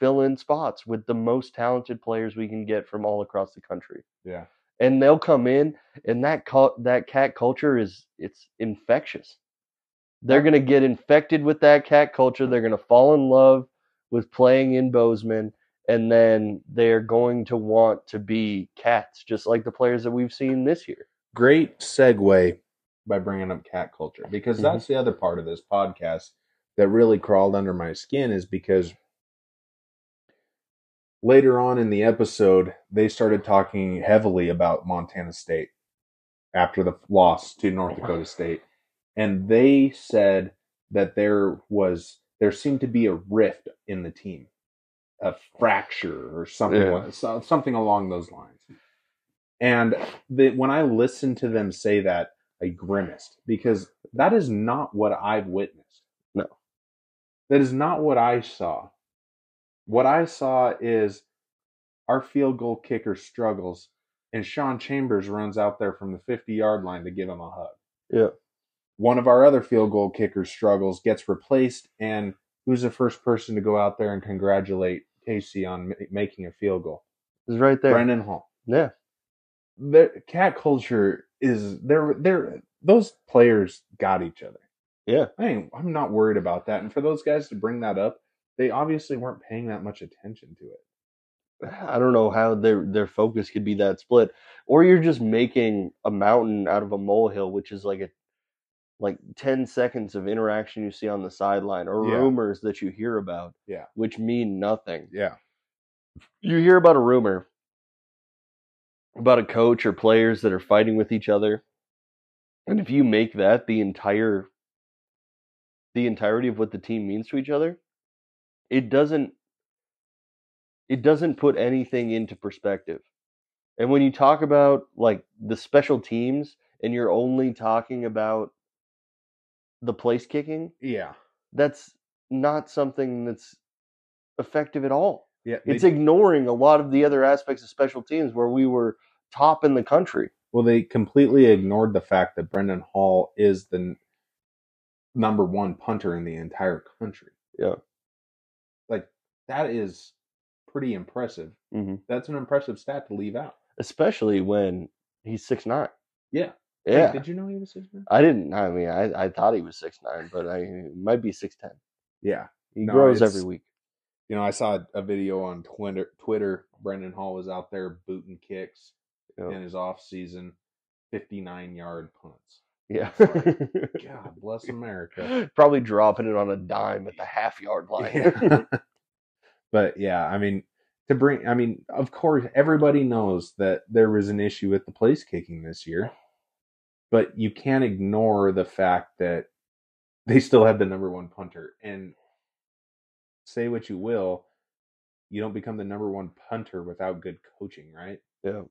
fill in spots with the most talented players we can get from all across the country. Yeah. And they'll come in and that that cat culture is it's infectious. They're going to get infected with that cat culture. They're going to fall in love with playing in Bozeman and then they're going to want to be cats just like the players that we've seen this year. Great segue by bringing up cat culture because Mhm. that's the other part of this podcast that really crawled under my skin is because later on in the episode they started talking heavily about Montana State after the loss to North oh, Dakota State and they said that there was there seemed to be a rift in the team a fracture or something Yeah. like- something along those lines and the, when I listened to them say that, I grimaced because that is not what I've witnessed. No. That is not what I saw. What I saw is our field goal kicker struggles, and Sean Chambers runs out there from the 50 yard line to give him a hug. Yeah. One of our other field goal kickers struggles, gets replaced, and who's the first person to go out there and congratulate Casey on ma- making a field goal? Is right there. Brendan Hall Yeah. the cat culture is they're they're those players got each other. Yeah. I I'm not worried about that. And for those guys to bring that up, they obviously weren't paying that much attention to it. I don't know how their their focus could be that split, or you're just making a mountain out of a molehill, which is like a like ten seconds of interaction you see on the sideline, or Yeah. rumors that you hear about, Yeah. which mean nothing. Yeah. You hear about a rumor about a coach or players that are fighting with each other, and if you make that the entire the entirety of what the team means to each other, it doesn't it doesn't put anything into perspective. And when you talk about like the special teams and you're only talking about the place kicking, Yeah. that's not something that's effective at all. Yeah. It's they, ignoring a lot of the other aspects of special teams where we were top in the country. well, they completely ignored the fact that Brendan Hall is the n- number one punter in the entire country. Yeah. Like that is pretty impressive. hmm That's an impressive stat to leave out. Especially when he's six nine. Yeah. Hey, Yeah. did you know he was six nine? I didn't. I mean, I, I thought he was six nine, but I might be six ten. Yeah. He No, grows every week. You know, I saw a video on Twitter. Twitter, Brendan Hall was out there booting kicks Yeah. in his off season, fifty-nine yard punts. Yeah. God bless America. Probably dropping it on a dime at the half yard line. Yeah. but yeah, I mean, to bring, I mean, of course, everybody knows that there was an issue with the place kicking this year, but you can't ignore the fact that they still have the number one punter. And say what you will, you don't become the number one punter without good coaching, right? yeah.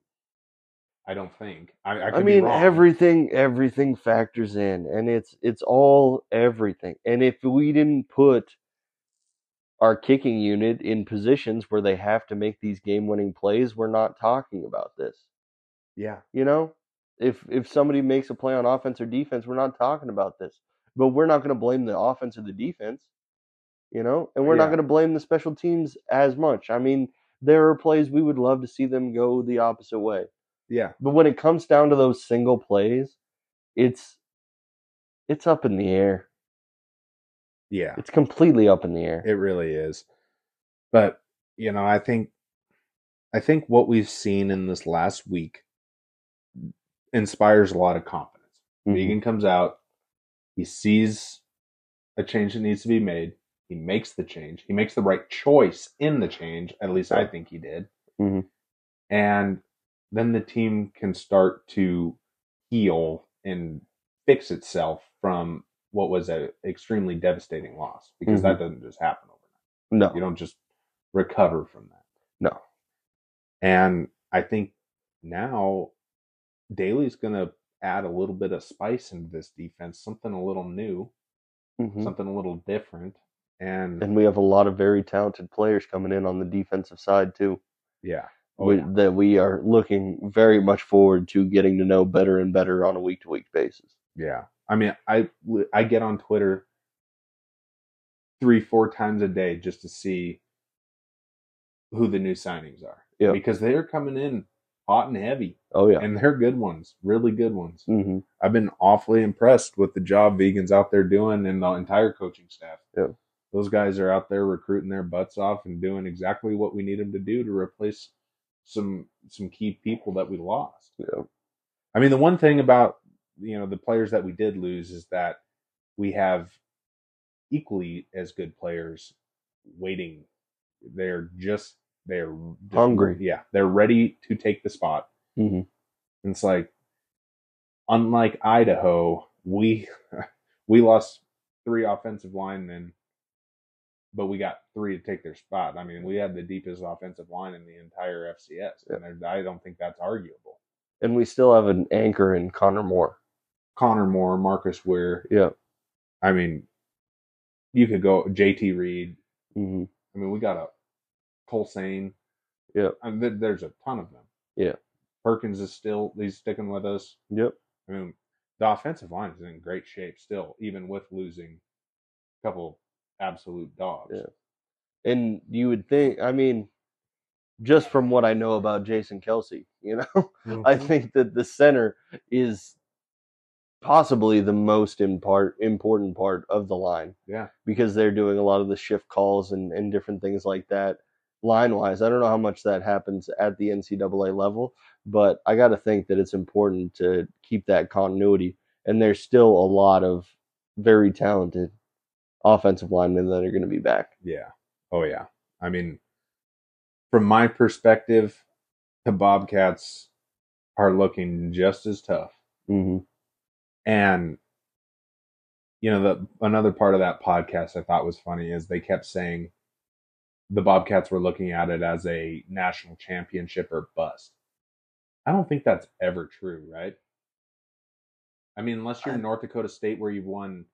I don't think. I, I, I, mean, everything everything factors in, and it's it's all everything. And if we didn't put our kicking unit in positions where they have to make these game winning plays, we're not talking about this. yeah, You know, if if somebody makes a play on offense or defense, we're not talking about this. But we're not going to blame the offense or the defense. you know, and we're not going to blame the special teams as much. I mean, there are plays we would love to see them go the opposite way. Yeah. But when it comes down to those single plays, it's it's up in the air. Yeah. It's completely up in the air. It really is. But, you know, I think I think what we've seen in this last week inspires a lot of confidence. Mhm. Vigen comes out, he sees a change that needs to be made, he makes the change, he makes the right choice in the change, at least I think he did. Mhm. And then the team can start to heal and fix itself from what was an extremely devastating loss because that doesn't just happen overnight. No. You don't just recover from that. No. And I think now Daly's going to add a little bit of spice into this defense, something a little new, Mhm. something a little different. And, And we have a lot of very talented players coming in on the defensive side too. yeah. Oh, we- yeah. That we are looking very much forward to getting to know better and better on a week to week basis. Yeah. I mean, I I get on Twitter three, four times a day just to see who the new signings are. Yeah. Because they're coming in hot and heavy. Oh yeah. And they're good ones, really good ones. hmm I've been awfully impressed with the job Vigen's out there doing and the entire coaching staff. Yeah. Those guys are out there recruiting their butts off and doing exactly what we need them to do to replace some some key people that we lost. Yeah. I mean, the one thing about you know the players that we did lose is that we have equally as good players waiting. They're just they're just- Hungry. Yeah, they're ready to take the spot. hmm It's like unlike Idaho, we we lost three offensive linemen, but we got three to take their spot. I mean, we had the deepest offensive line in the entire FCS, and I don't think that's arguable. And we still have an anchor in Connor Moore. Connor Moore, Marcus Wehr. Yeah. I mean, you could go JT Reed. hmm I mean, we got a Cole Sane. Yeah. I mean, there's a ton of them. Yeah. Perkins is still he's sticking with us. Yep. I mean, the offensive line is in great shape still, even with losing a couple absolute dogs. Yeah. And you would think, I mean, just from what I know about Jason Kelce, you know, I Mhm. think that the center is possibly the most impart, important part of the line yeah, because they're doing a lot of the shift calls and, and different things like that line wise. I don't know how much that happens at the NCAA level, but I got to think that it's important to keep that continuity. And there's still a lot of very talented offensive linemen that are going to be back. yeah, oh yeah. I mean, from my perspective, the Bobcats are looking just as tough. hmm And you know, the another part of that podcast I thought was funny is they kept saying the Bobcats were looking at it as a national championship or bust. I don't think that's ever true, right? I mean, unless you're I- North Dakota State where you've won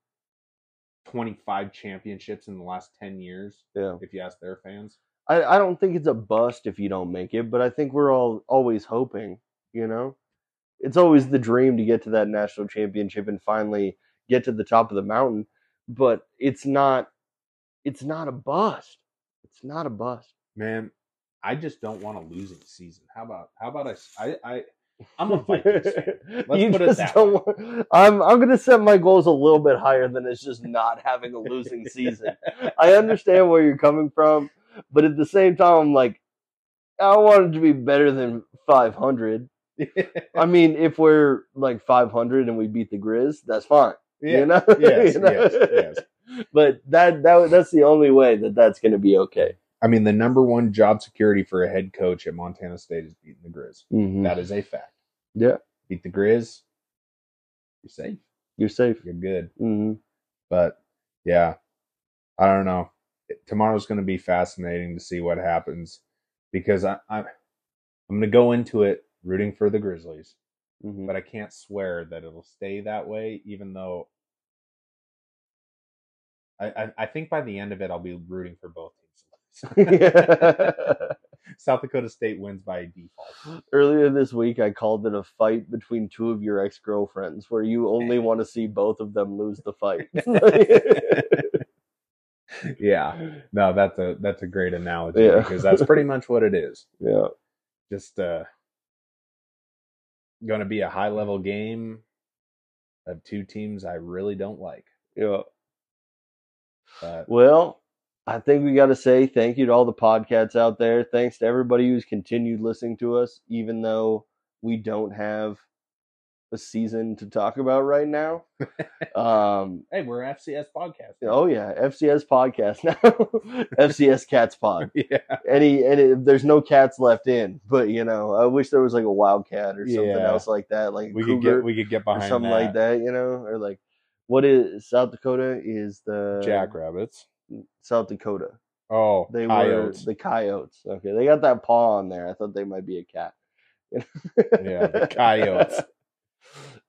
25 championships in the last 10 years, Yeah. if you ask their fans. I, I don't think it's a bust if you don't make it, but I think we're all always hoping, you know? It's always the dream to get to that national championship and finally get to the top of the mountain, but it's not it's not a bust. It's not a bust. Man, I just don't want a losing season. How about how about I I, I I'm a Vikings fan. Let's you put it that don't want, I'm I'm gonna set my goals a little bit higher than it's just not having a losing season. I understand where you're coming from, but at the same time, I'm like, I want it to be better than 500. I mean, if we're like 500 and we beat the Grizz, that's fine. yeah. You know? Yes, You know? yes, yes. But that that that's the only way that that's going to be okay. I mean, the number one job security for a head coach at Montana State is beating the Grizz. Mhm. That is a fact. Yeah, Beat the Grizz, you're safe. you're safe. You're good. hmm But yeah, I don't know. Tomorrow's going to be fascinating to see what happens because I, I I'm going to go into it rooting for the Grizzlies, hmm but I can't swear that it'll stay that way. Even though I I, I think by the end of it, I'll be rooting for both teams. South Dakota State wins by default. Earlier this week, I called it a fight between two of your ex girlfriends, where you only want to see both of them lose the fight. yeah. No, that's a that's a great analogy Yeah. because that's pretty much what it is. Yeah. Just uh going to be a high level game of two teams I really don't like. Yeah. But Well, I think we got to say thank you to all the podcasts out there. Thanks to everybody who's continued listening to us, even though we don't have a season to talk about right now. um, hey, we're FCS podcast. oh yeah, FCS podcast now, FCS Cats Pod. yeah. Any and there's no cats left in, but you know, I wish there was like a wildcat or something Yeah. else like that, like We could get we could get behind something like that, you know, or like what is South Dakota is the Jackrabbits. South Dakota. Oh, They coyotes. were the coyotes. Okay, they got that paw on there. I thought they might be a cat. Yeah, the coyotes.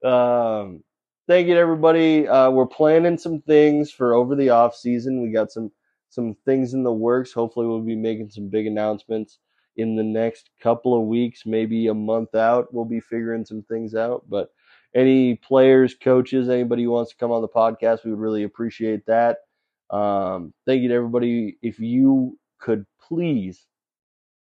Um, thank you to everybody. Uh, we're planning some things for over the off season. We got some some things in the works. Hopefully, we'll be making some big announcements in the next couple of weeks, maybe a month out. We'll be figuring some things out. But any players, coaches, anybody who wants to come on the podcast, we would really appreciate that. Um, thank you to everybody. If you could please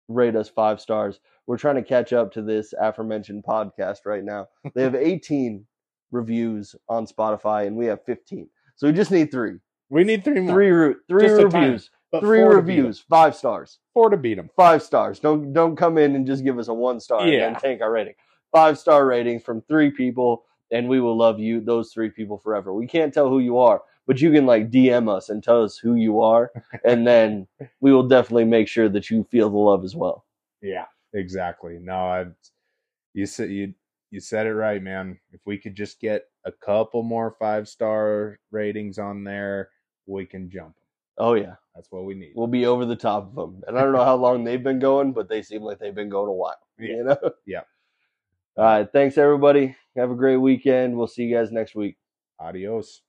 rate us five stars. We're trying to catch up to this aforementioned podcast right now. They have 18 reviews on Spotify, and we have 15. So we just need three, We need three more. three, re- three Just reviews, three four to beat 'em. reviews, five stars, Four to beat them. five stars. Don't don't come in and just give us a one star and Yeah. then tank our rating. Five star ratings from three people, and we will love you, those three people forever. We can't tell who you are, but you can like DM us and tell us who you are, and then we will definitely make sure that you feel the love as well. Yeah, exactly. No, I, you said you you said it right, man. If we could just get a couple more five star ratings on there, we can jump 'em. Oh yeah. That's what we need. we'll be over the top of them. And I don't know how long they've been going, but they seem like they've been going a while. Yeah. You know? Yeah. All right. Thanks, everybody. Have a great weekend. We'll see you guys next week. Adios.